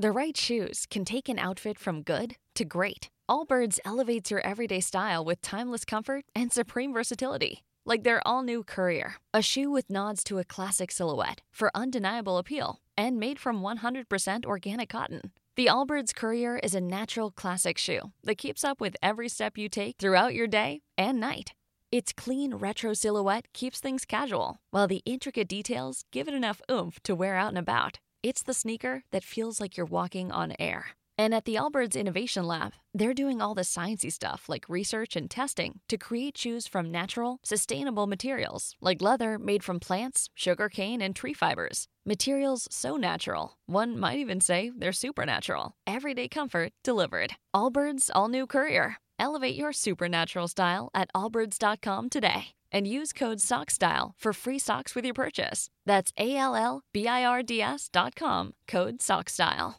The right shoes can take an outfit from good to great. Allbirds elevates your everyday style with timeless comfort and supreme versatility. Like their all new Courier, a shoe with nods to a classic silhouette for undeniable appeal and made from 100% organic cotton. The Allbirds Courier is a natural classic shoe that keeps up with every step you take throughout your day and night. Its clean retro silhouette keeps things casual, while the intricate details give it enough oomph to wear out and about. It's the sneaker that feels like you're walking on air. And at the Allbirds Innovation Lab, they're doing all the sciencey stuff like research and testing to create shoes from natural, sustainable materials like leather made from plants, sugarcane, and tree fibers. Materials so natural, one might even say they're supernatural. Everyday comfort delivered. Allbirds All New Courier. Elevate your supernatural style at allbirds.com today and use code SOCKSTYLE for free socks with your purchase. That's A L L B I R D S dot com, code SOCKSTYLE.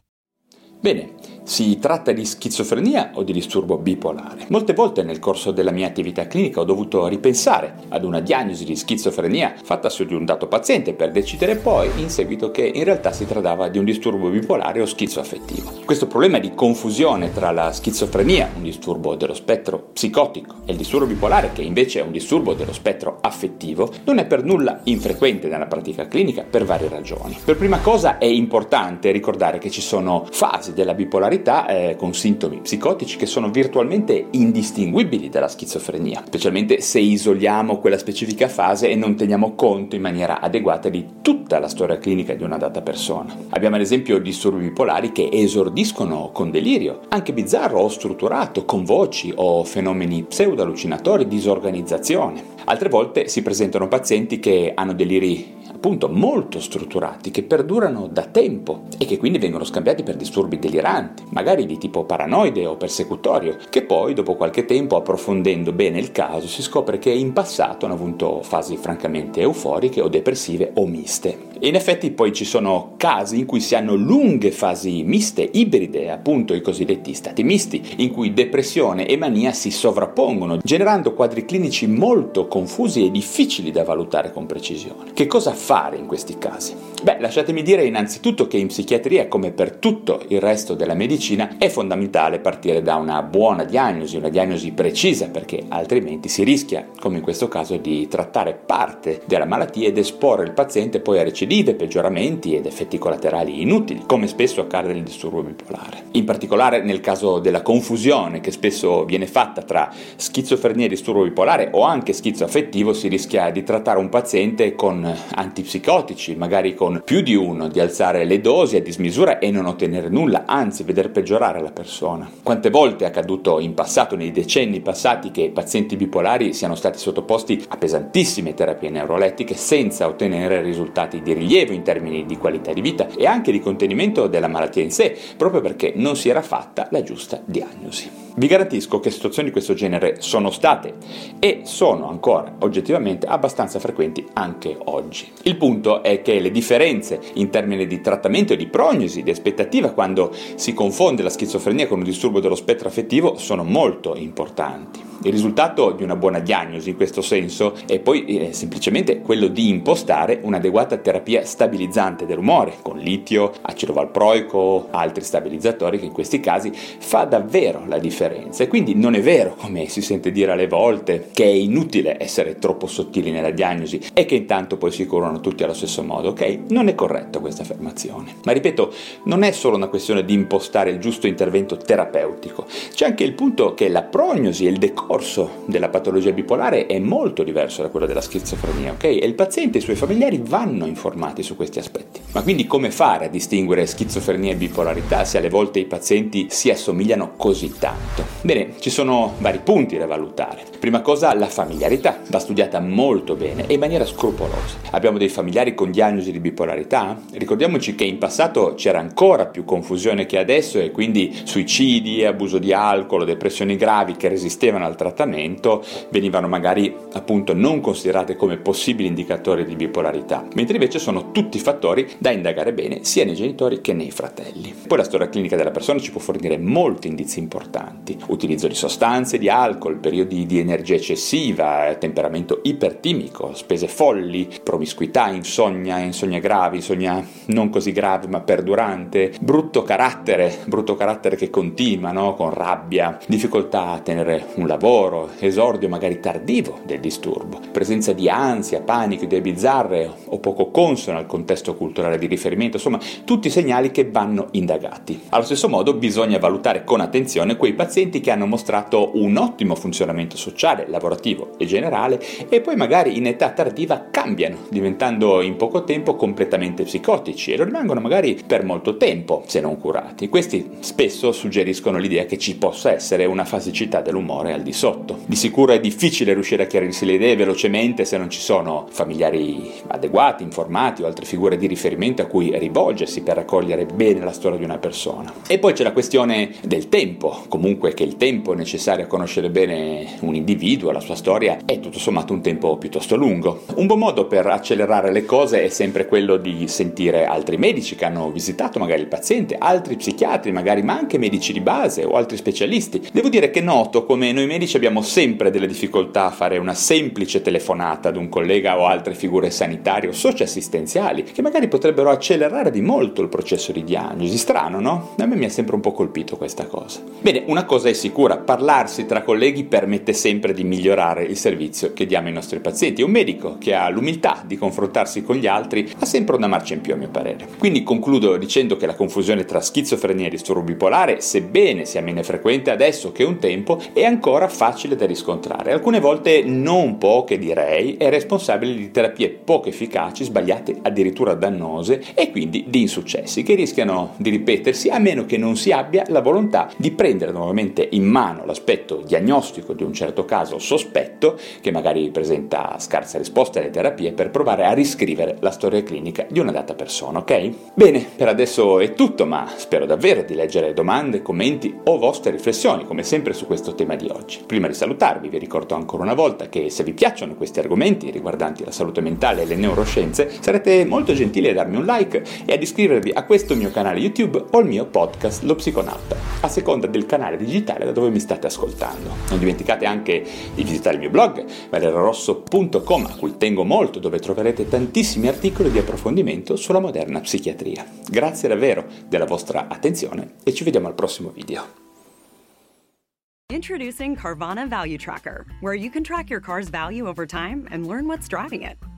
Bene, si tratta di schizofrenia o di disturbo bipolare? Molte volte nel corso della mia attività clinica ho dovuto ripensare ad una diagnosi di schizofrenia fatta su di un dato paziente per decidere poi in seguito che in realtà si trattava di un disturbo bipolare o schizoaffettivo. Questo problema di confusione tra la schizofrenia, un disturbo dello spettro psicotico, e il disturbo bipolare, che invece è un disturbo dello spettro affettivo, non è per nulla infrequente nella pratica clinica per varie ragioni. Per prima cosa è importante ricordare che ci sono fasi della bipolarità eh, con sintomi psicotici che sono virtualmente indistinguibili dalla schizofrenia, specialmente se isoliamo quella specifica fase e non teniamo conto in maniera adeguata di tutta la storia clinica di una data persona. Abbiamo ad esempio disturbi bipolari che esordiscono con delirio, anche bizzarro o strutturato, con voci o fenomeni pseudo-allucinatori, disorganizzazione. Altre volte si presentano pazienti che hanno deliri appunto molto strutturati che perdurano da tempo e che quindi vengono scambiati per disturbi deliranti, magari di tipo paranoide o persecutorio, che poi dopo qualche tempo approfondendo bene il caso si scopre che in passato hanno avuto fasi francamente euforiche o depressive o miste. E in effetti poi ci sono casi in cui si hanno lunghe fasi miste, ibride, appunto i cosiddetti stati misti, in cui depressione e mania si sovrappongono, generando quadri clinici molto confusi e difficili da valutare con precisione. Che cosa fare in questi casi? Beh, lasciatemi dire innanzitutto che in psichiatria, come per tutto il resto della medicina, è fondamentale partire da una buona diagnosi, una diagnosi precisa, perché altrimenti si rischia, come in questo caso, di trattare parte della malattia ed esporre il paziente poi a recidive peggioramenti ed effetti collaterali inutili, come spesso accade nel disturbo bipolare. In particolare nel caso della confusione che spesso viene fatta tra schizofrenia e disturbo bipolare o anche schizoaffettivo, si rischia di trattare un paziente con antipsicotici, magari con più di uno, di alzare le dosi a dismisura e non ottenere nulla, anzi veder peggiorare la persona. Quante volte è accaduto in passato, nei decenni passati, che pazienti bipolari siano stati sottoposti a pesantissime terapie neurolettiche senza ottenere risultati di rilievo in termini di qualità di vita e anche di contenimento della malattia in sé, proprio perché non si era fatta la giusta diagnosi. Vi garantisco che situazioni di questo genere sono state e sono ancora oggettivamente abbastanza frequenti anche oggi. Il punto è che le differenze in termini di trattamento e di prognosi, di aspettativa quando si confonde la schizofrenia con un disturbo dello spettro affettivo sono molto importanti. Il risultato di una buona diagnosi in questo senso è poi eh, semplicemente quello di impostare un'adeguata terapia stabilizzante dell'umore con litio, acido valproico, altri stabilizzatori che in questi casi fa davvero la differenza. E quindi non è vero, come si sente dire alle volte, che è inutile essere troppo sottili nella diagnosi e che intanto poi si curano tutti allo stesso modo, ok? Non è corretto questa affermazione. Ma ripeto, non è solo una questione di impostare il giusto intervento terapeutico, c'è anche il punto che la prognosi e il decoro corso della patologia bipolare è molto diverso da quello della schizofrenia, ok? E il paziente e i suoi familiari vanno informati su questi aspetti. Ma quindi come fare a distinguere schizofrenia e bipolarità se alle volte i pazienti si assomigliano così tanto? Bene, ci sono vari punti da valutare. Prima cosa la familiarità, va studiata molto bene e in maniera scrupolosa. Abbiamo dei familiari con diagnosi di bipolarità? Ricordiamoci che in passato c'era ancora più confusione che adesso e quindi suicidi, abuso di alcol, depressioni gravi che resistevano al trattamento venivano magari appunto non considerate come possibili indicatori di bipolarità, mentre invece sono tutti fattori da indagare bene sia nei genitori che nei fratelli. Poi la storia clinica della persona ci può fornire molti indizi importanti, utilizzo di sostanze, di alcol, periodi di energia eccessiva, temperamento ipertimico, spese folli, promiscuità, insonnia, insonnia gravi, insomma non così gravi ma perdurante, brutto carattere, brutto carattere che continua, no? con rabbia, difficoltà a tenere un lavoro, esordio magari tardivo del disturbo, presenza di ansia, panico, idee bizzarre o poco consono al contesto culturale di riferimento, insomma tutti segnali che vanno indagati. Allo stesso modo bisogna valutare con attenzione quei pazienti che hanno mostrato un ottimo funzionamento sociale, lavorativo e generale e poi magari in età tardiva cambiano, diventando in poco tempo completamente psicotici e lo rimangono magari per molto tempo se non curati. Questi spesso suggeriscono l'idea che ci possa essere una fasicità dell'umore al di sotto. Di sicuro è difficile riuscire a chiarirsi le idee velocemente se non ci sono familiari adeguati, informati o altre figure di riferimento a cui rivolgersi per raccogliere bene la storia di una persona. E poi c'è la questione del tempo, comunque che il tempo necessario a conoscere bene un individuo, la sua storia, è tutto sommato un tempo piuttosto lungo. Un buon modo per accelerare le cose è sempre quello di sentire altri medici che hanno visitato magari il paziente, altri psichiatri magari, ma anche medici di base o altri specialisti. Devo dire che noto come noi medici abbiamo sempre delle difficoltà a fare una semplice telefonata ad un collega o altre figure sanitarie o socio-assistenziali che magari potrebbero accelerare di molto il processo di diagnosi. Strano, no? A me mi ha sempre un po' colpito questa cosa. Bene, una cosa è sicura, parlarsi tra colleghi permette sempre di migliorare il servizio che diamo ai nostri pazienti. Un medico che ha l'umiltà di confrontarsi con gli altri ha sempre una marcia in più a mio parere. Quindi concludo dicendo che la confusione tra schizofrenia e disturbo bipolare, sebbene sia meno frequente adesso che un tempo, è ancora facile da riscontrare. Alcune volte non poche direi, è responsabile di terapie poco efficaci, sbagliate, addirittura dannose e quindi di insuccessi che rischiano di ripetersi a meno che non si abbia la volontà di prendere nuovamente in mano l'aspetto diagnostico di un certo caso sospetto che magari presenta scarse risposte alle terapie per provare a riscrivere la storia clinica di una data persona, ok? Bene, per adesso è tutto, ma spero davvero di leggere domande, commenti o vostre riflessioni, come sempre su questo tema di oggi. Prima di salutarvi vi ricordo ancora una volta che se vi piacciono questi argomenti riguardanti la salute mentale e le neuroscienze, sarete molto gentili a darmi un like e ad iscrivervi a questo mio canale YouTube o al mio podcast Lo Psiconauta, a seconda del canale digitale da dove mi state ascoltando. Non dimenticate anche di visitare il mio blog valerorosso.com a cui tengo molto dove troverete tantissimi articoli di approfondimento sulla moderna psichiatria. Grazie davvero della vostra attenzione e ci vediamo al prossimo video. Introducing Carvana Value Tracker, where you can track your car's value over time and learn what's driving it.